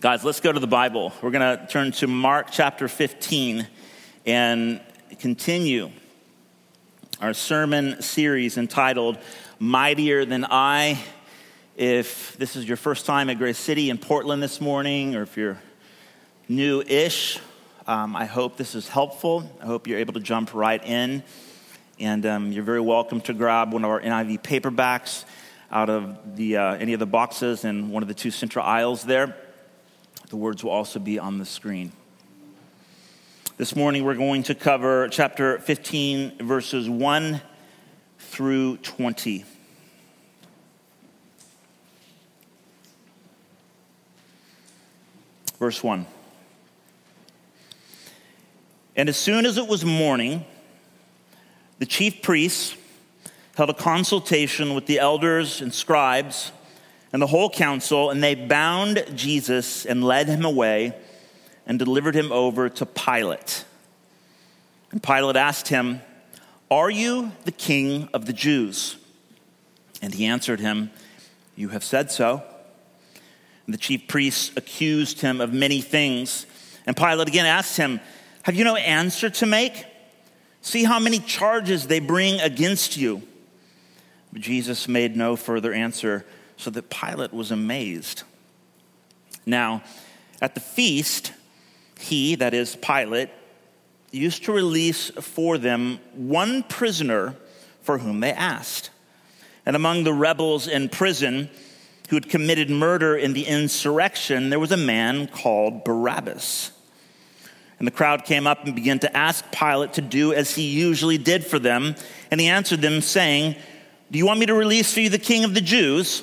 Guys, let's go to the Bible. We're going to turn to Mark chapter 15 and continue our sermon series entitled Mightier Than I. If this is your first time at Grace City in Portland this morning, or if you're new ish, um, I hope this is helpful. I hope you're able to jump right in. And um, you're very welcome to grab one of our NIV paperbacks out of the, uh, any of the boxes in one of the two central aisles there. The words will also be on the screen. This morning we're going to cover chapter 15, verses 1 through 20. Verse 1. And as soon as it was morning, the chief priests held a consultation with the elders and scribes and the whole council, and they bound Jesus and led him away and delivered him over to Pilate. And Pilate asked him, Are you the king of the Jews? And he answered him, You have said so. And the chief priests accused him of many things. And Pilate again asked him, Have you no answer to make? See how many charges they bring against you. But Jesus made no further answer so that Pilate was amazed. Now, at the feast, he, that is Pilate, used to release for them one prisoner for whom they asked. And among the rebels in prison who had committed murder in the insurrection, there was a man called Barabbas. And the crowd came up and began to ask Pilate to do as he usually did for them. And he answered them, saying, Do you want me to release for you the king of the Jews?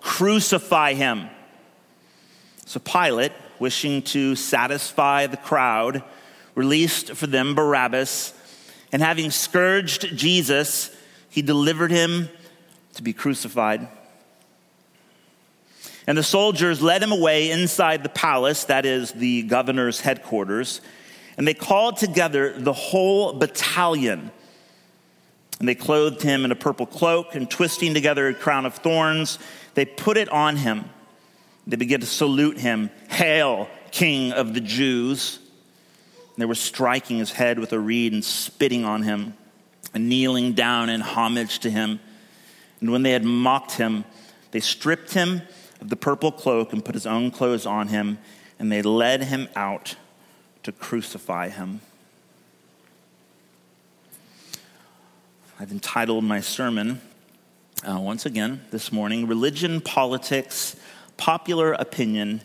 Crucify him. So Pilate, wishing to satisfy the crowd, released for them Barabbas, and having scourged Jesus, he delivered him to be crucified. And the soldiers led him away inside the palace, that is the governor's headquarters, and they called together the whole battalion. And they clothed him in a purple cloak, and twisting together a crown of thorns, they put it on him. They began to salute him Hail, King of the Jews. And they were striking his head with a reed and spitting on him and kneeling down in homage to him. And when they had mocked him, they stripped him of the purple cloak and put his own clothes on him, and they led him out to crucify him. I've entitled my sermon, uh, once again this morning religion, politics, popular opinion,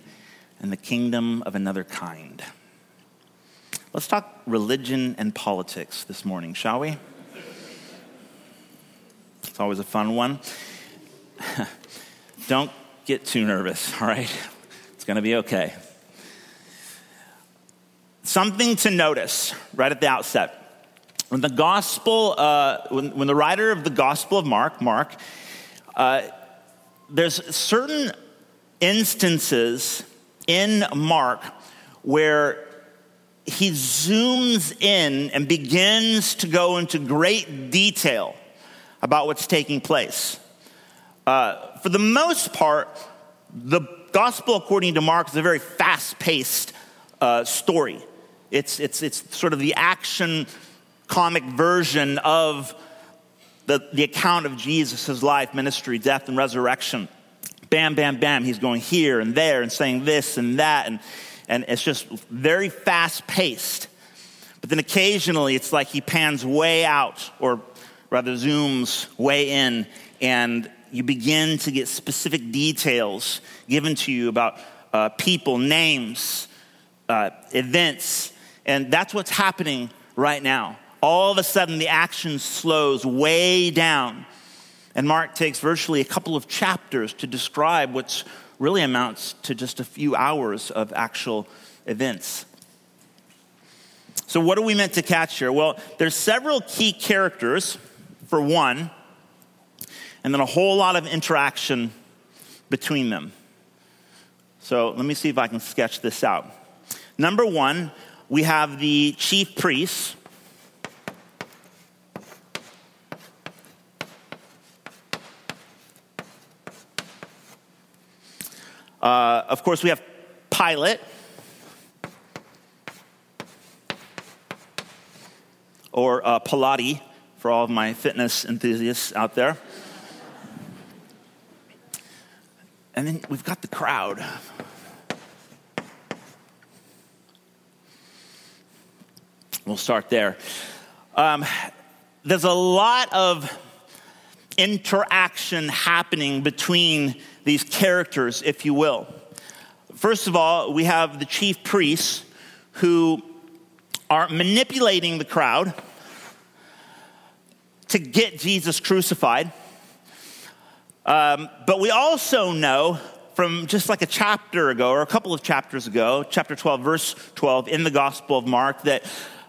and the kingdom of another kind. Let's talk religion and politics this morning, shall we? It's always a fun one. Don't get too nervous, all right? It's going to be okay. Something to notice right at the outset when the gospel, uh, when, when, the writer of the gospel of Mark, Mark, uh, there's certain instances in Mark where he zooms in and begins to go into great detail about what's taking place. Uh, for the most part, the gospel according to Mark is a very fast paced uh, story. It's, it's, it's sort of the action comic version of the, the account of Jesus' life, ministry, death, and resurrection. Bam, bam, bam. He's going here and there and saying this and that. And, and it's just very fast paced. But then occasionally it's like he pans way out, or rather zooms way in, and you begin to get specific details given to you about uh, people, names, uh, events. And that's what's happening right now all of a sudden the action slows way down. And Mark takes virtually a couple of chapters to describe what's really amounts to just a few hours of actual events. So, what are we meant to catch here? Well, there's several key characters, for one, and then a whole lot of interaction between them. So, let me see if I can sketch this out. Number one, we have the chief priests. Uh, of course, we have Pilate. Or uh, Pilates for all of my fitness enthusiasts out there. And then we've got the crowd. We'll start there. Um, there's a lot of interaction happening between these characters, if you will. First of all, we have the chief priests who are manipulating the crowd to get Jesus crucified. Um, but we also know from just like a chapter ago or a couple of chapters ago, chapter 12, verse 12 in the Gospel of Mark, that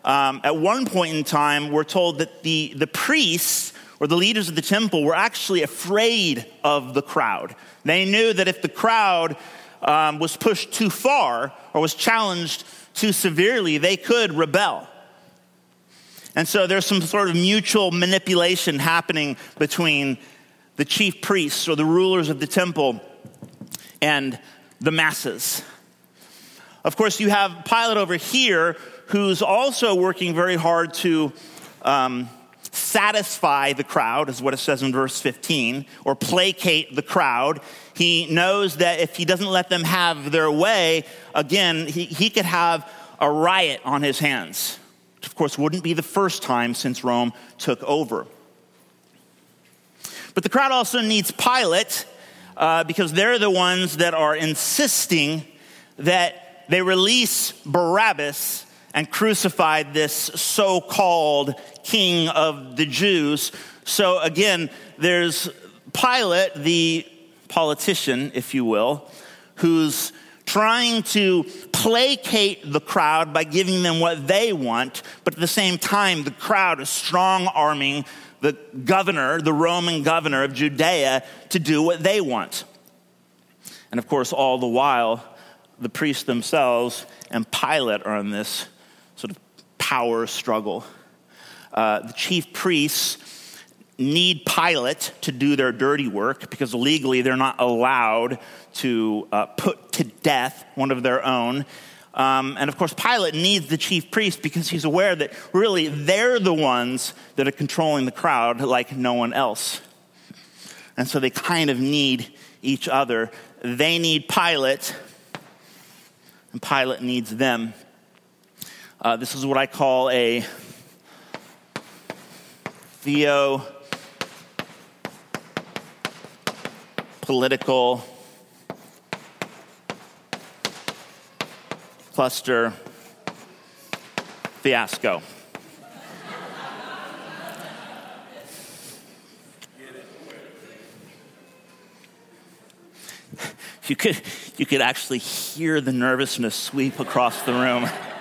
um, at one point in time we're told that the, the priests or the leaders of the temple were actually afraid of the crowd. They knew that if the crowd um, was pushed too far or was challenged too severely, they could rebel. And so there's some sort of mutual manipulation happening between the chief priests or the rulers of the temple and the masses. Of course, you have Pilate over here who's also working very hard to um, satisfy the crowd, is what it says in verse 15, or placate the crowd. He knows that if he doesn't let them have their way, again, he, he could have a riot on his hands. Which, of course, wouldn't be the first time since Rome took over. But the crowd also needs Pilate uh, because they're the ones that are insisting that they release Barabbas and crucified this so called king of the Jews. So again, there's Pilate, the politician, if you will, who's trying to placate the crowd by giving them what they want, but at the same time, the crowd is strong arming the governor, the Roman governor of Judea, to do what they want. And of course, all the while, the priests themselves and Pilate are in this power struggle. Uh, the chief priests need Pilate to do their dirty work because legally they're not allowed to uh, put to death one of their own. Um, and of course, Pilate needs the chief priest because he's aware that really they're the ones that are controlling the crowd like no one else. And so they kind of need each other. They need Pilate, and Pilate needs them. Uh, this is what I call a theo political cluster fiasco. You could, you could actually hear the nervousness sweep across the room.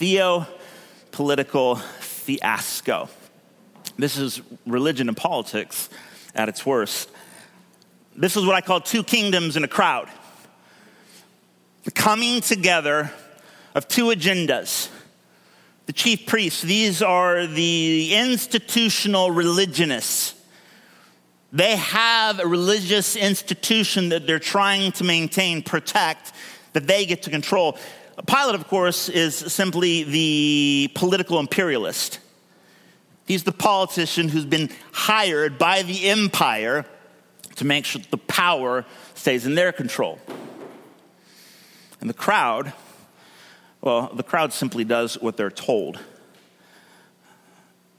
theo political fiasco. This is religion and politics at its worst. This is what I call two kingdoms in a crowd the coming together of two agendas. The chief priests, these are the institutional religionists. They have a religious institution that they're trying to maintain, protect, that they get to control. Pilate, of course, is simply the political imperialist. He's the politician who's been hired by the empire to make sure the power stays in their control. And the crowd, well, the crowd simply does what they're told.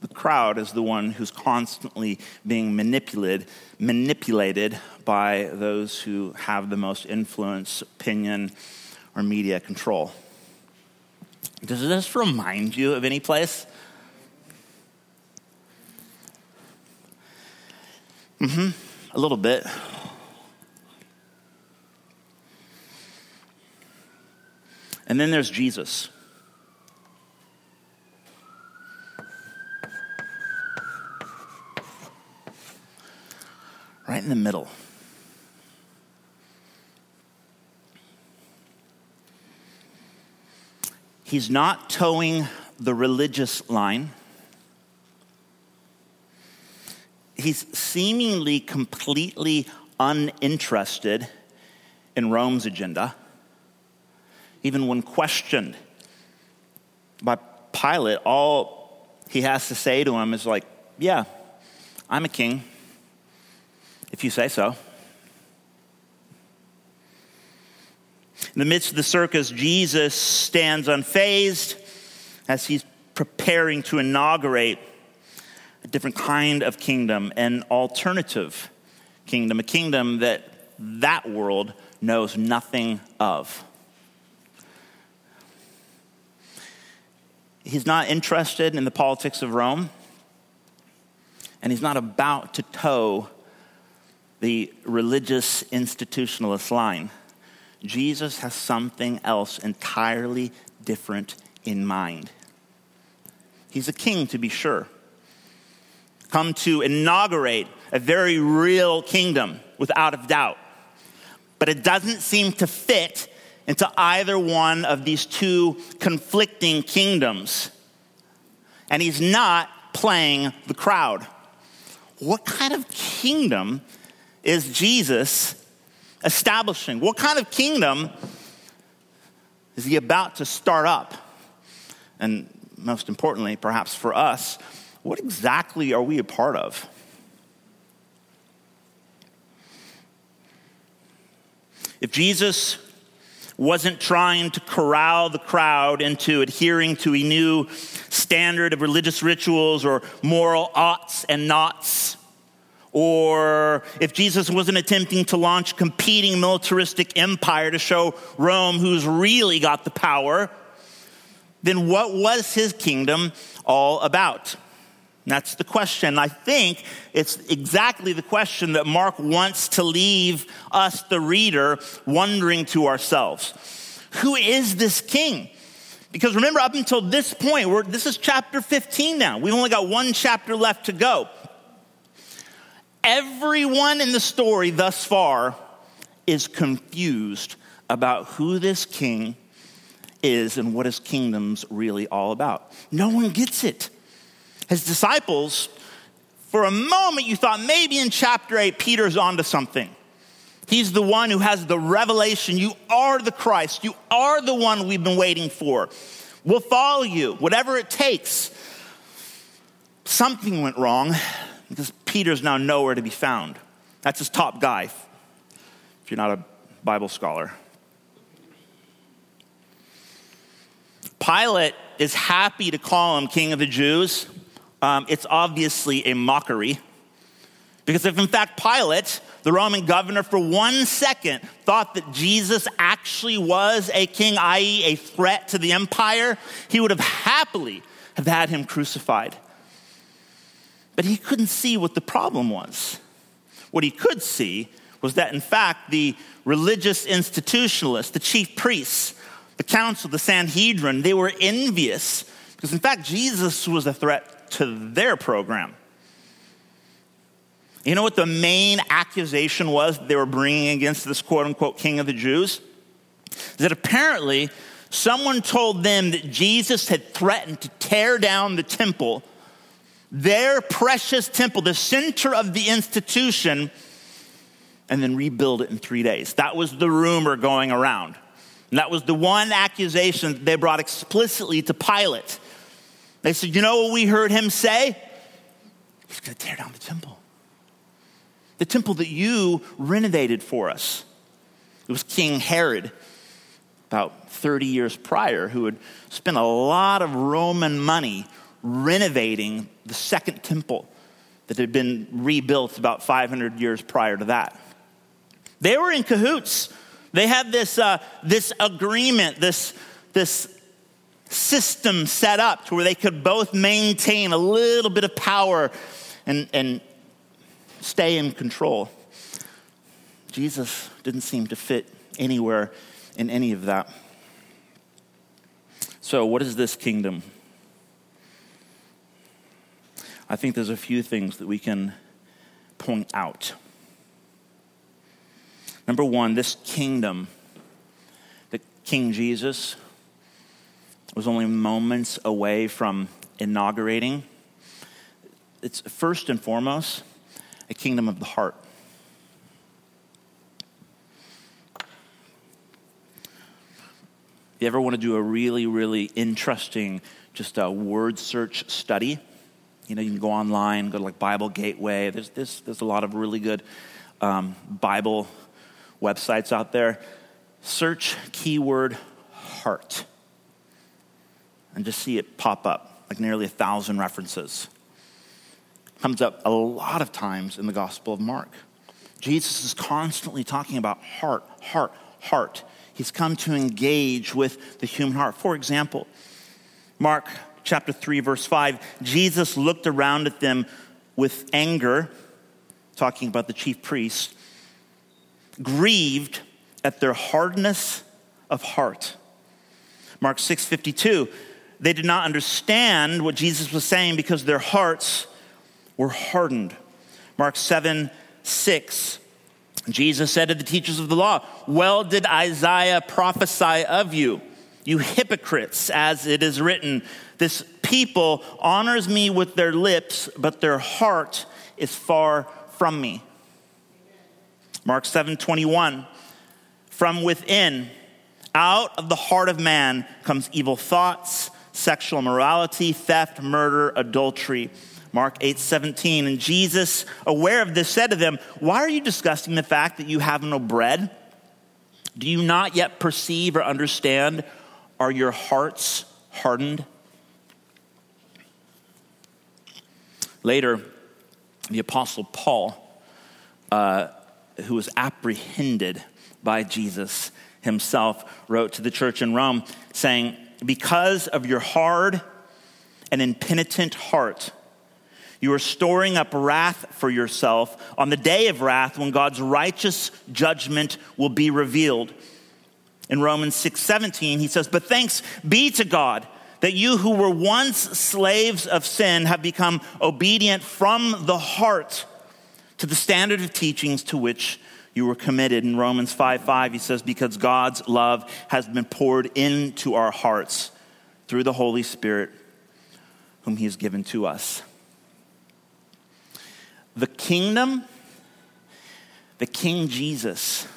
The crowd is the one who's constantly being manipulated, manipulated by those who have the most influence, opinion, or media control. Does this remind you of any place? Mm-hmm. A little bit. And then there's Jesus. Right in the middle. He's not toeing the religious line. He's seemingly completely uninterested in Rome's agenda, even when questioned by Pilate. All he has to say to him is, like, Yeah, I'm a king, if you say so. In the midst of the circus, Jesus stands unfazed as he's preparing to inaugurate a different kind of kingdom, an alternative kingdom, a kingdom that that world knows nothing of. He's not interested in the politics of Rome, and he's not about to toe the religious institutionalist line. Jesus has something else entirely different in mind. He's a king, to be sure, come to inaugurate a very real kingdom without a doubt. But it doesn't seem to fit into either one of these two conflicting kingdoms. And he's not playing the crowd. What kind of kingdom is Jesus establishing? What kind of kingdom is he about to start up? And most importantly, perhaps for us, what exactly are we a part of? If Jesus wasn't trying to corral the crowd into adhering to a new standard of religious rituals or moral oughts and nots, or if Jesus wasn't attempting to launch competing militaristic empire to show Rome who's really got the power, then what was his kingdom all about? That's the question. I think it's exactly the question that Mark wants to leave us, the reader, wondering to ourselves. Who is this king? Because remember, up until this point, this is chapter 15 now. We've only got one chapter left to go. Everyone in the story thus far is confused about who this king is and what his kingdom's really all about. No one gets it. His disciples, for a moment, you thought maybe in chapter 8, Peter's onto something. He's the one who has the revelation. You are the Christ. You are the one we've been waiting for. We'll follow you, whatever it takes. Something went wrong because Peter's now nowhere to be found. That's his top guy, if you're not a Bible scholar. Pilate is happy to call him king of the Jews. Um, it's obviously a mockery. Because if, in fact, Pilate, the Roman governor, for one second thought that Jesus actually was a king, i.e., a threat to the empire, he would have happily have had him crucified. But he couldn't see what the problem was. What he could see was that, in fact, the religious institutionalists, the chief priests, the council, the Sanhedrin, they were envious because, in fact, Jesus was a threat to their program. You know what the main accusation was they were bringing against this quote unquote king of the Jews? That apparently someone told them that Jesus had threatened to tear down the temple their precious temple, the center of the institution, and then rebuild it in three days. That was the rumor going around. And that was the one accusation they brought explicitly to Pilate. They said, You know what we heard him say? He's going to tear down the temple. The temple that you renovated for us. It was King Herod, about 30 years prior, who had spent a lot of Roman money renovating the second temple that had been rebuilt about 500 years prior to that. They were in cahoots. They had this, uh, this agreement, this, this system set up to where they could both maintain a little bit of power and, and stay in control. Jesus didn't seem to fit anywhere in any of that. So, what is this kingdom? I think there's a few things that we can point out. Number one, this kingdom that King Jesus was only moments away from inaugurating, it's first and foremost a kingdom of the heart. If you ever want to do a really, really interesting, just a word search study, you know, you can go online, go to like Bible Gateway. There's, there's, there's a lot of really good um, Bible websites out there. Search keyword heart and just see it pop up, like nearly a thousand references. Comes up a lot of times in the Gospel of Mark. Jesus is constantly talking about heart, heart, heart. He's come to engage with the human heart. For example, Mark chapter 3, verse 5, Jesus looked around at them with anger, talking about the chief priests, grieved at their hardness of heart. Mark 6:52 they did not understand what Jesus was saying because their hearts were hardened. Mark 7 6 Jesus said to the teachers of the law, Well did Isaiah prophesy of you, you hypocrites, as it is written, This people honors me with their lips, but their heart is far from me. Mark 7 21, from within, out of the heart of man comes evil thoughts, sexual immorality, theft, murder, adultery Mark 8 17. And Jesus, aware of this, said to them, Why are you discussing the fact that you have no bread? Do you not yet perceive or understand? Are your hearts hardened? Later, the Apostle Paul, uh, who was apprehended by Jesus himself, wrote to the church in Rome saying, Because of your hard and impenitent heart, you are storing up wrath for yourself on the day of wrath when God's righteous judgment will be revealed. In Romans 6:17 he says, "But thanks be to God that you who were once slaves of sin have become obedient from the heart to the standard of teachings to which you were committed." In Romans 5 5, he says, "Because God's love has been poured into our hearts through the Holy Spirit whom he has given to us." The kingdom the King Jesus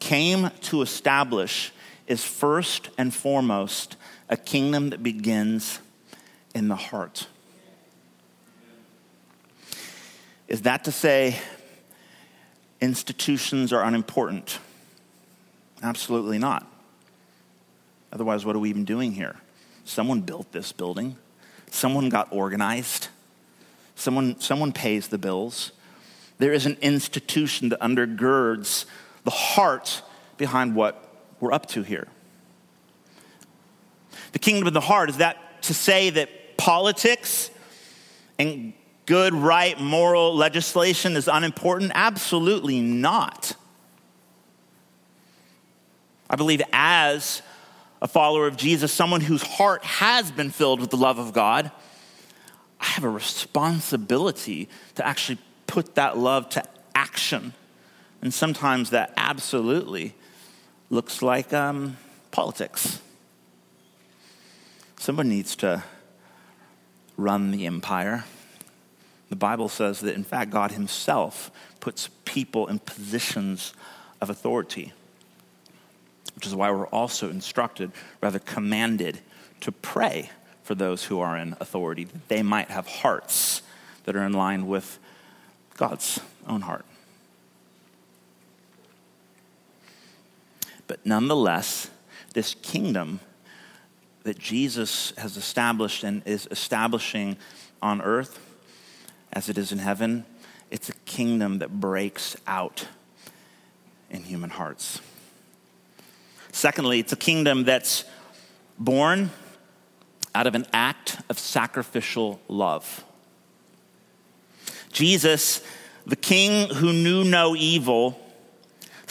came to establish is first and foremost a kingdom that begins in the heart. Is that to say institutions are unimportant? Absolutely not. Otherwise, what are we even doing here? Someone built this building, someone got organized. Someone, someone pays the bills. There is an institution that undergirds the heart behind what we're up to here. The kingdom of the heart is that to say that politics and good, right, moral legislation is unimportant? Absolutely not. I believe as a follower of Jesus, someone whose heart has been filled with the love of God, I have a responsibility to actually put that love to action. And sometimes that absolutely looks like um, politics. Someone needs to run the empire. The Bible says that, in fact, God Himself puts people in positions of authority, which is why we're also instructed, rather commanded, to pray for those who are in authority, that they might have hearts that are in line with God's own heart. But nonetheless, this kingdom that Jesus has established and is establishing on earth as it is in heaven, it's a kingdom that breaks out in human hearts. Secondly, it's a kingdom that's born out of an act of sacrificial love. Jesus the king who knew no evil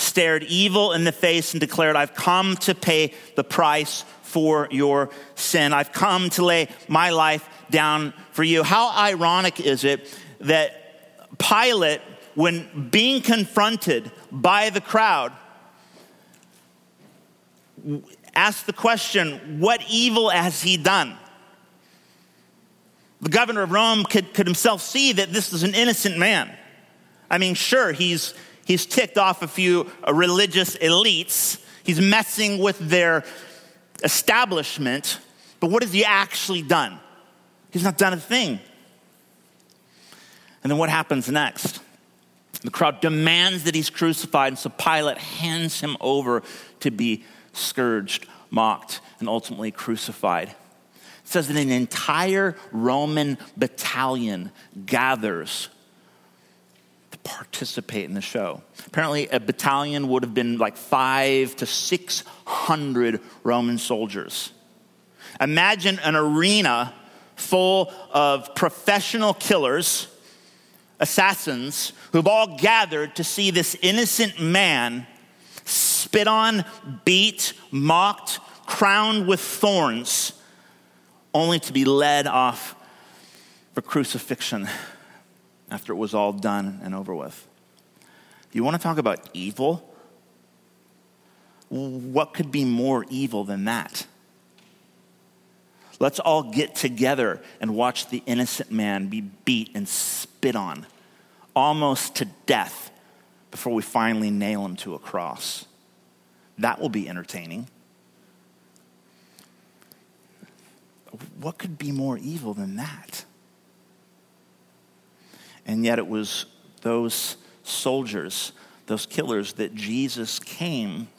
stared evil in the face and declared, I've come to pay the price for your sin. I've come to lay my life down for you. How ironic is it that Pilate, when being confronted by the crowd, asked the question, What evil has he done? The governor of Rome could, could himself see that this is an innocent man. I mean, sure, he's, he's ticked off a few uh, religious elites, he's messing with their establishment, but what has he actually done? He's not done a thing. And then what happens next? The crowd demands that he's crucified, and so Pilate hands him over to be scourged, mocked, and ultimately crucified. It says that an entire Roman battalion gathers participate in the show. Apparently, a battalion would have been like five to 600 Roman soldiers. Imagine an arena full of professional killers, assassins, who've all gathered to see this innocent man spit on, beat, mocked, crowned with thorns, only to be led off for crucifixion after it was all done and over with. You want to talk about evil? What could be more evil than that? Let's all get together and watch the innocent man be beat and spit on, almost to death, before we finally nail him to a cross. That will be entertaining. What could be more evil than that? And yet, it was those soldiers, those killers, that Jesus came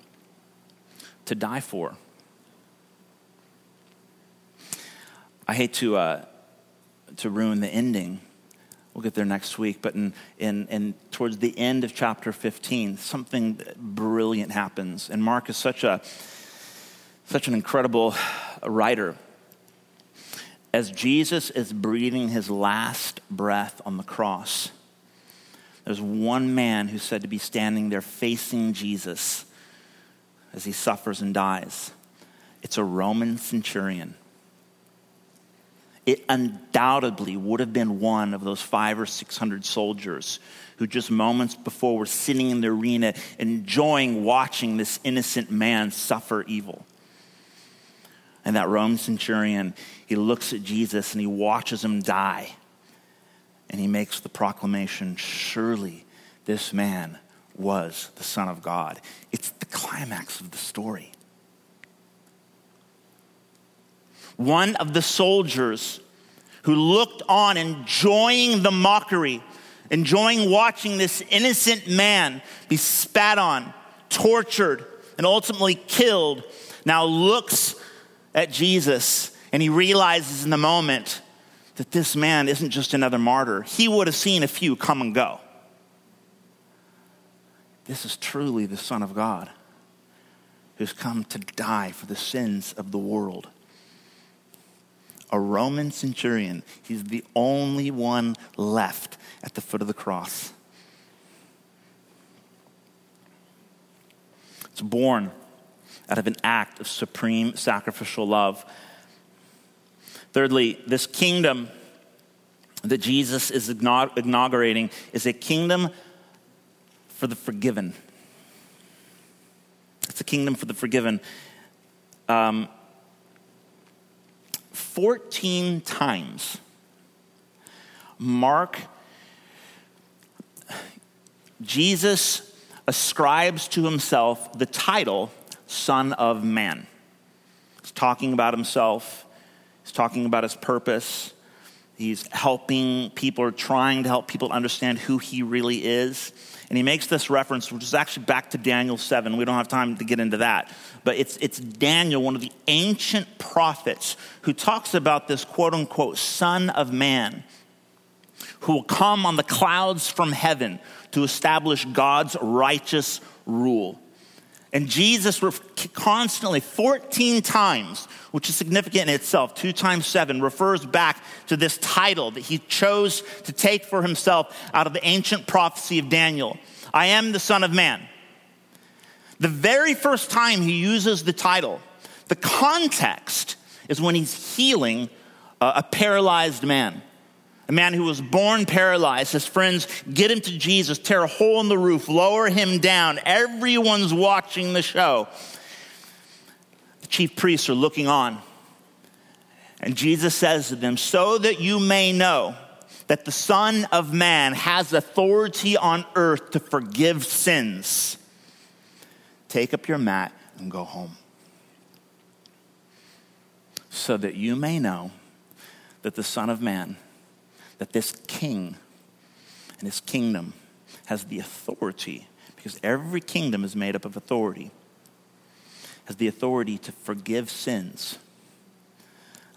to die for. I hate to, uh, to ruin the ending. We'll get there next week, but in, in, in, towards the end of chapter 15, something brilliant happens. And Mark is such, a, such an incredible writer. As Jesus is breathing his last breath on the cross, there's one man who's said to be standing there facing Jesus as he suffers and dies. It's a Roman centurion it undoubtedly would have been one of those five or six hundred soldiers who just moments before were sitting in the arena enjoying watching this innocent man suffer evil. And that Roman centurion, he looks at Jesus and he watches him die. And he makes the proclamation surely this man was the Son of God. It's the climax of the story. one of the soldiers who looked on, enjoying the mockery, enjoying watching this innocent man be spat on, tortured, and ultimately killed, now looks at Jesus and he realizes in the moment that this man isn't just another martyr. He would have seen a few come and go. This is truly the Son of God who's come to die for the sins of the world a Roman centurion. He's the only one left at the foot of the cross. It's born out of an act of supreme sacrificial love. Thirdly, this kingdom that Jesus is inaugurating is a kingdom for the forgiven. It's a kingdom for the forgiven. Um, 14 times, Mark, Jesus ascribes to himself the title Son of Man. He's talking about himself, he's talking about his purpose. He's helping people or trying to help people understand who he really is. And he makes this reference, which is actually back to Daniel 7. We don't have time to get into that. But it's, it's Daniel, one of the ancient prophets, who talks about this quote unquote Son of Man who will come on the clouds from heaven to establish God's righteous rule. And Jesus constantly, 14 times, which is significant in itself, two times seven, refers back to this title that he chose to take for himself out of the ancient prophecy of Daniel I am the Son of Man. The very first time he uses the title, the context is when he's healing a paralyzed man a man who was born paralyzed. His friends get him to Jesus, tear a hole in the roof, lower him down. Everyone's watching the show. The chief priests are looking on. And Jesus says to them, So that you may know that the Son of Man has authority on earth to forgive sins, take up your mat and go home. So that you may know that the Son of Man that this king and his kingdom has the authority, because every kingdom is made up of authority, has the authority to forgive sins.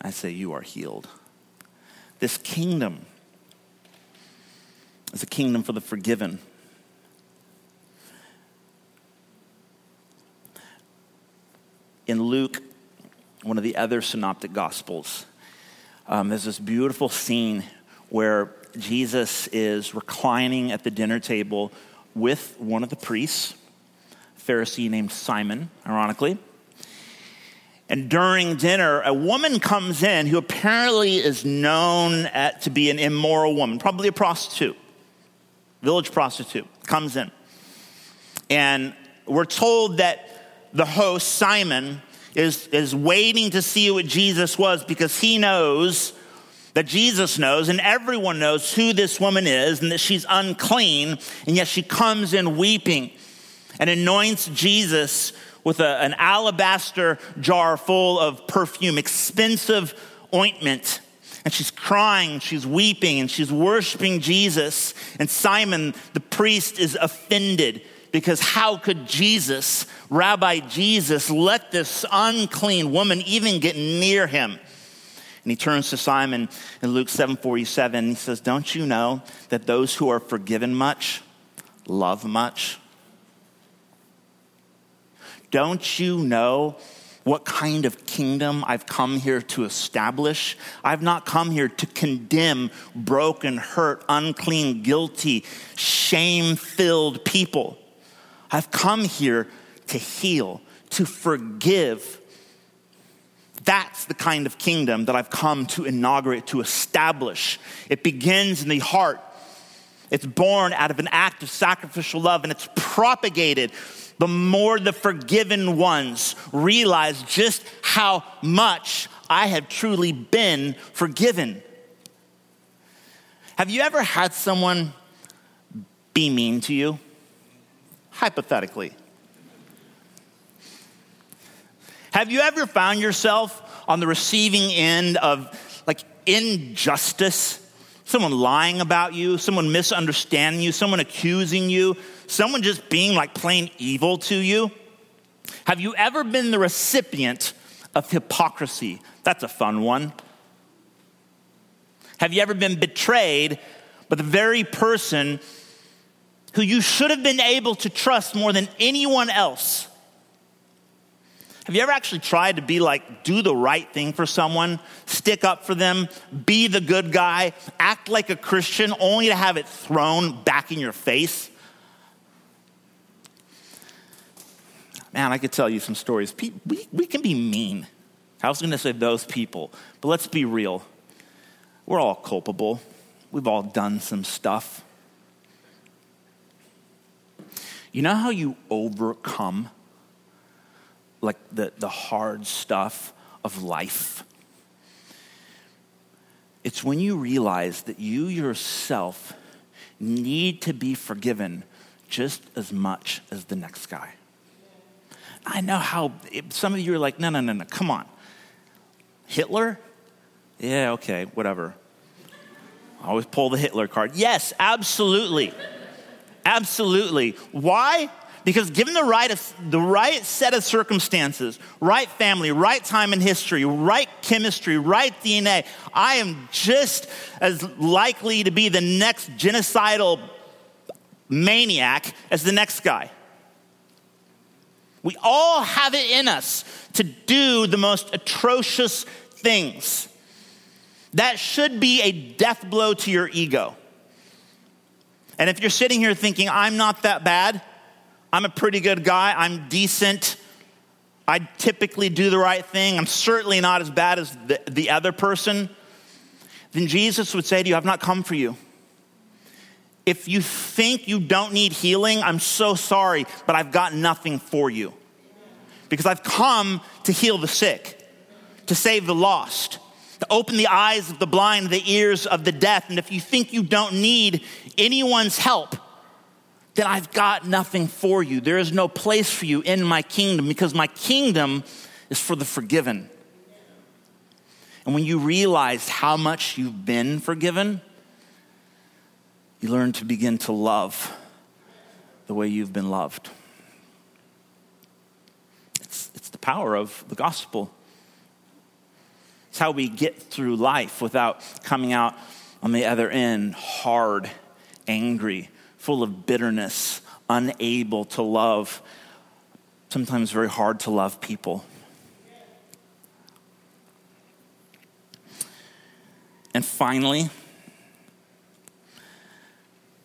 I say, You are healed. This kingdom is a kingdom for the forgiven. In Luke, one of the other synoptic gospels, um, there's this beautiful scene where Jesus is reclining at the dinner table with one of the priests, a Pharisee named Simon, ironically. And during dinner, a woman comes in who apparently is known at, to be an immoral woman, probably a prostitute, village prostitute, comes in. And we're told that the host, Simon, is, is waiting to see what Jesus was because he knows that Jesus knows and everyone knows who this woman is and that she's unclean, and yet she comes in weeping and anoints Jesus with a, an alabaster jar full of perfume, expensive ointment. And she's crying, she's weeping, and she's worshiping Jesus. And Simon, the priest, is offended because how could Jesus, Rabbi Jesus, let this unclean woman even get near him? And he turns to Simon in Luke 7:47. He says, "Don't you know that those who are forgiven much love much? Don't you know what kind of kingdom I've come here to establish. I've not come here to condemn broken, hurt, unclean, guilty, shame filled people. I've come here to heal, to forgive, that's the kind of kingdom that I've come to inaugurate, to establish. It begins in the heart. It's born out of an act of sacrificial love and it's propagated the more the forgiven ones realize just how much I have truly been forgiven. Have you ever had someone be mean to you? Hypothetically. Have you ever found yourself on the receiving end of like injustice? Someone lying about you, someone misunderstanding you, someone accusing you, someone just being like plain evil to you? Have you ever been the recipient of hypocrisy? That's a fun one. Have you ever been betrayed by the very person who you should have been able to trust more than anyone else? Have you ever actually tried to be like, do the right thing for someone, stick up for them, be the good guy, act like a Christian, only to have it thrown back in your face? Man, I could tell you some stories. We, we can be mean. I was going to say those people, but let's be real. We're all culpable. We've all done some stuff. You know how you overcome like the, the hard stuff of life. It's when you realize that you yourself need to be forgiven just as much as the next guy. I know how some of you are like, no, no, no, no, come on. Hitler? Yeah, okay, whatever. I always pull the Hitler card. Yes, absolutely. absolutely. Why? Because given the right, the right set of circumstances, right family, right time in history, right chemistry, right DNA, I am just as likely to be the next genocidal maniac as the next guy. We all have it in us to do the most atrocious things. That should be a death blow to your ego. And if you're sitting here thinking, I'm not that bad, I'm a pretty good guy, I'm decent, I typically do the right thing, I'm certainly not as bad as the, the other person, then Jesus would say to you, I've not come for you. If you think you don't need healing, I'm so sorry, but I've got nothing for you. Because I've come to heal the sick, to save the lost, to open the eyes of the blind, the ears of the deaf. And if you think you don't need anyone's help, then I've got nothing for you. There is no place for you in my kingdom because my kingdom is for the forgiven. And when you realize how much you've been forgiven, you learn to begin to love the way you've been loved. It's, it's the power of the gospel. It's how we get through life without coming out on the other end hard, angry, full of bitterness, unable to love, sometimes very hard to love people. And finally,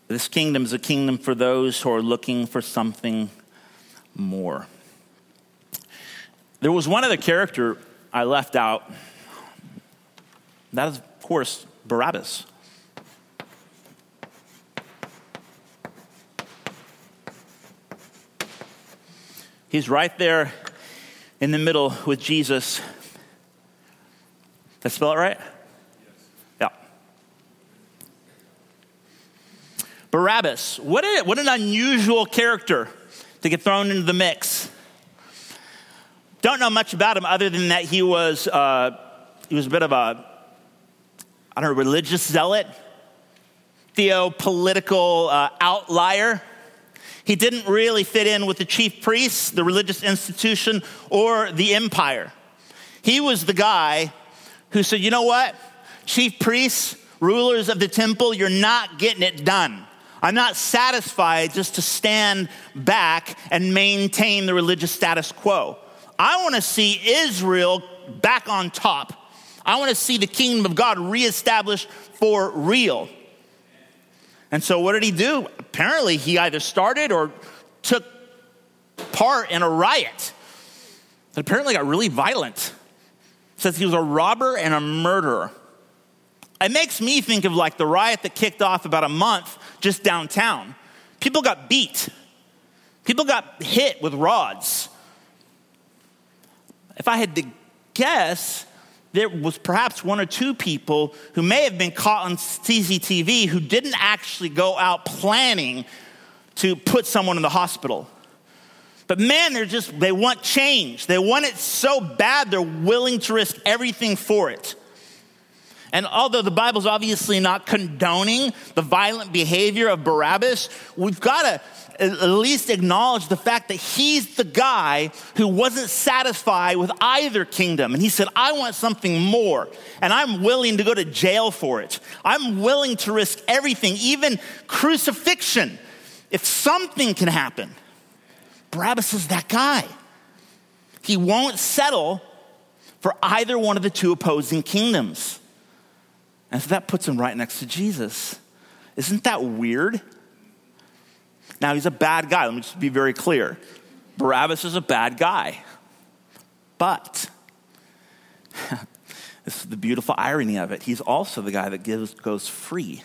this kingdom is a kingdom for those who are looking for something more. There was one other character I left out. That is, of course, Barabbas. He's right there in the middle with Jesus. Did I spell it right? Yeah. Barabbas. What, a, what an unusual character to get thrown into the mix. Don't know much about him other than that he was, uh, he was a bit of a, I don't know, religious zealot, theopolitical uh, outlier. He didn't really fit in with the chief priests, the religious institution, or the empire. He was the guy who said, you know what? Chief priests, rulers of the temple, you're not getting it done. I'm not satisfied just to stand back and maintain the religious status quo. I want to see Israel back on top. I want to see the kingdom of God reestablished for real. And so, what did he do? Apparently, he either started or took part in a riot that apparently got really violent. It says he was a robber and a murderer. It makes me think of like the riot that kicked off about a month just downtown. People got beat, people got hit with rods. If I had to guess, there was perhaps one or two people who may have been caught on CCTV who didn't actually go out planning to put someone in the hospital. But man, they're just, they want change. They want it so bad, they're willing to risk everything for it. And although the Bible's obviously not condoning the violent behavior of Barabbas, we've got to at least acknowledge the fact that he's the guy who wasn't satisfied with either kingdom. And he said, I want something more. And I'm willing to go to jail for it. I'm willing to risk everything, even crucifixion, if something can happen. Barabbas is that guy. He won't settle for either one of the two opposing kingdoms. And so that puts him right next to Jesus. Isn't that weird? Now, he's a bad guy. Let me just be very clear. Barabbas is a bad guy. But, this is the beautiful irony of it, he's also the guy that gives, goes free.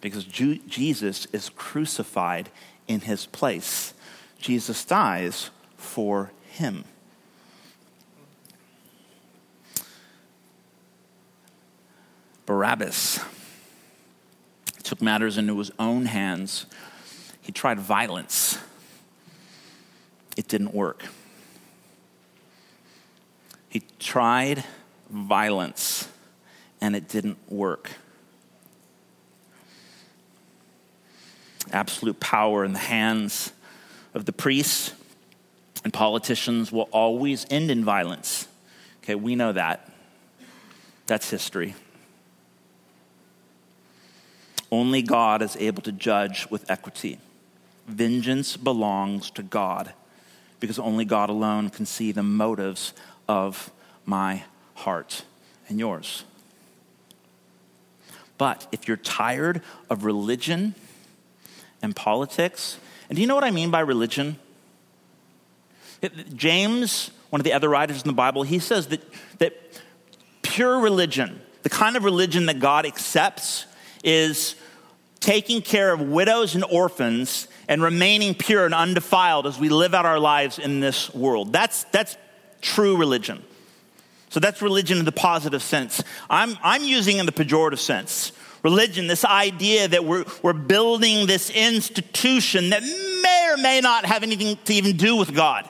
Because Ju- Jesus is crucified in his place, Jesus dies for him. Barabbas took matters into his own hands. He tried violence, it didn't work. He tried violence, and it didn't work. Absolute power in the hands of the priests and politicians will always end in violence. Okay, we know that. That's history. Only God is able to judge with equity. vengeance belongs to God because only God alone can see the motives of my heart and yours. But if you're tired of religion and politics, and do you know what I mean by religion? James, one of the other writers in the Bible, he says that, that pure religion, the kind of religion that God accepts, is taking care of widows and orphans and remaining pure and undefiled as we live out our lives in this world. That's, that's true religion. So that's religion in the positive sense. I'm, I'm using in the pejorative sense. Religion, this idea that we're, we're building this institution that may or may not have anything to even do with God.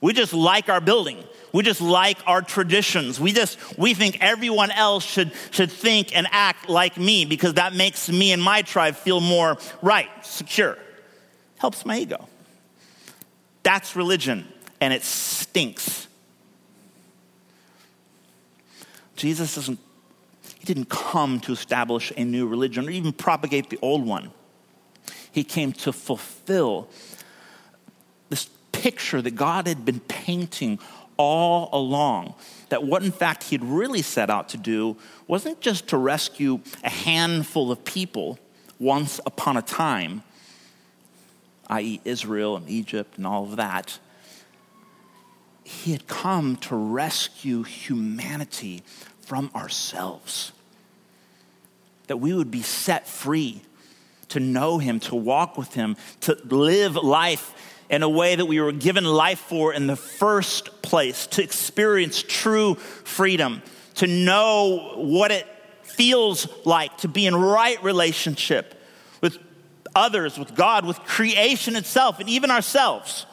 We just like our building. We just like our traditions. We just we think everyone else should should think and act like me because that makes me and my tribe feel more right, secure. Helps my ego. That's religion and it stinks. Jesus doesn't he didn't come to establish a new religion or even propagate the old one. He came to fulfill this picture that God had been painting all along. That what, in fact, he'd really set out to do wasn't just to rescue a handful of people once upon a time, i.e., Israel and Egypt and all of that. He had come to rescue humanity from ourselves. That we would be set free to know Him, to walk with Him, to live life in a way that we were given life for in the first place, to experience true freedom, to know what it feels like to be in right relationship with others, with God, with creation itself, and even ourselves.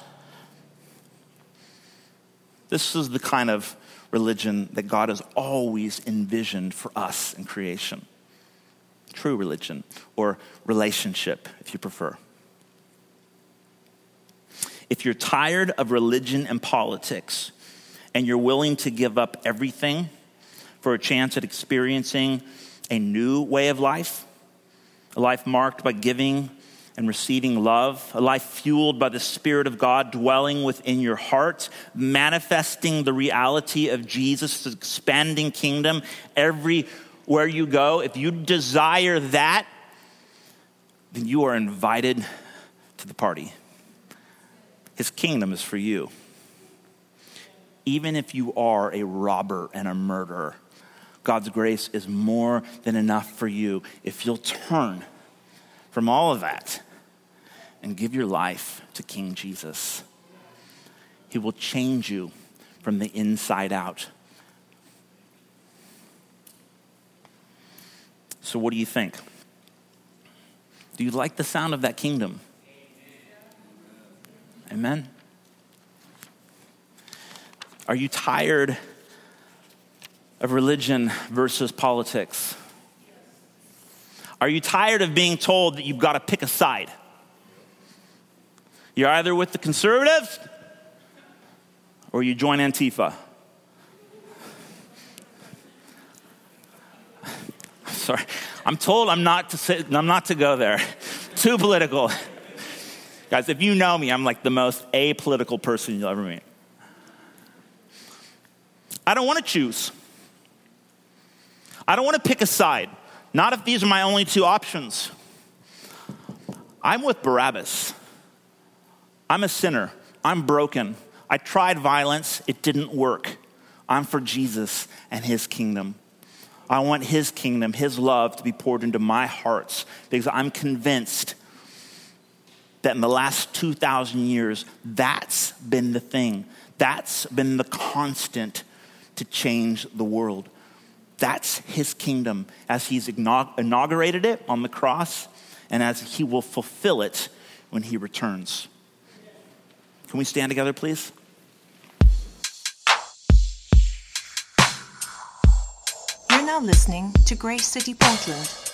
This is the kind of religion that God has always envisioned for us in creation. True religion, or relationship, if you prefer. If you're tired of religion and politics and you're willing to give up everything for a chance at experiencing a new way of life, a life marked by giving and receiving love, a life fueled by the Spirit of God dwelling within your heart, manifesting the reality of Jesus' expanding kingdom everywhere you go. If you desire that, then you are invited to the party. His kingdom is for you. Even if you are a robber and a murderer, God's grace is more than enough for you if you'll turn from all of that and give your life to King Jesus. He will change you from the inside out. So, what do you think? Do you like the sound of that kingdom? Amen? Are you tired of religion versus politics? Are you tired of being told that you've got to pick a side? You're either with the conservatives or you join Antifa. Sorry, I'm told I'm not to say, I'm not to go there. Too political. Guys, if you know me, I'm like the most apolitical person you'll ever meet. I don't want to choose. I don't want to pick a side. Not if these are my only two options. I'm with Barabbas. I'm a sinner. I'm broken. I tried violence, it didn't work. I'm for Jesus and his kingdom. I want his kingdom, his love to be poured into my hearts because I'm convinced that in the last 2,000 years, that's been the thing. That's been the constant to change the world. That's his kingdom as he's inaugurated it on the cross and as he will fulfill it when he returns. Can we stand together, please? You're now listening to Grace City Portland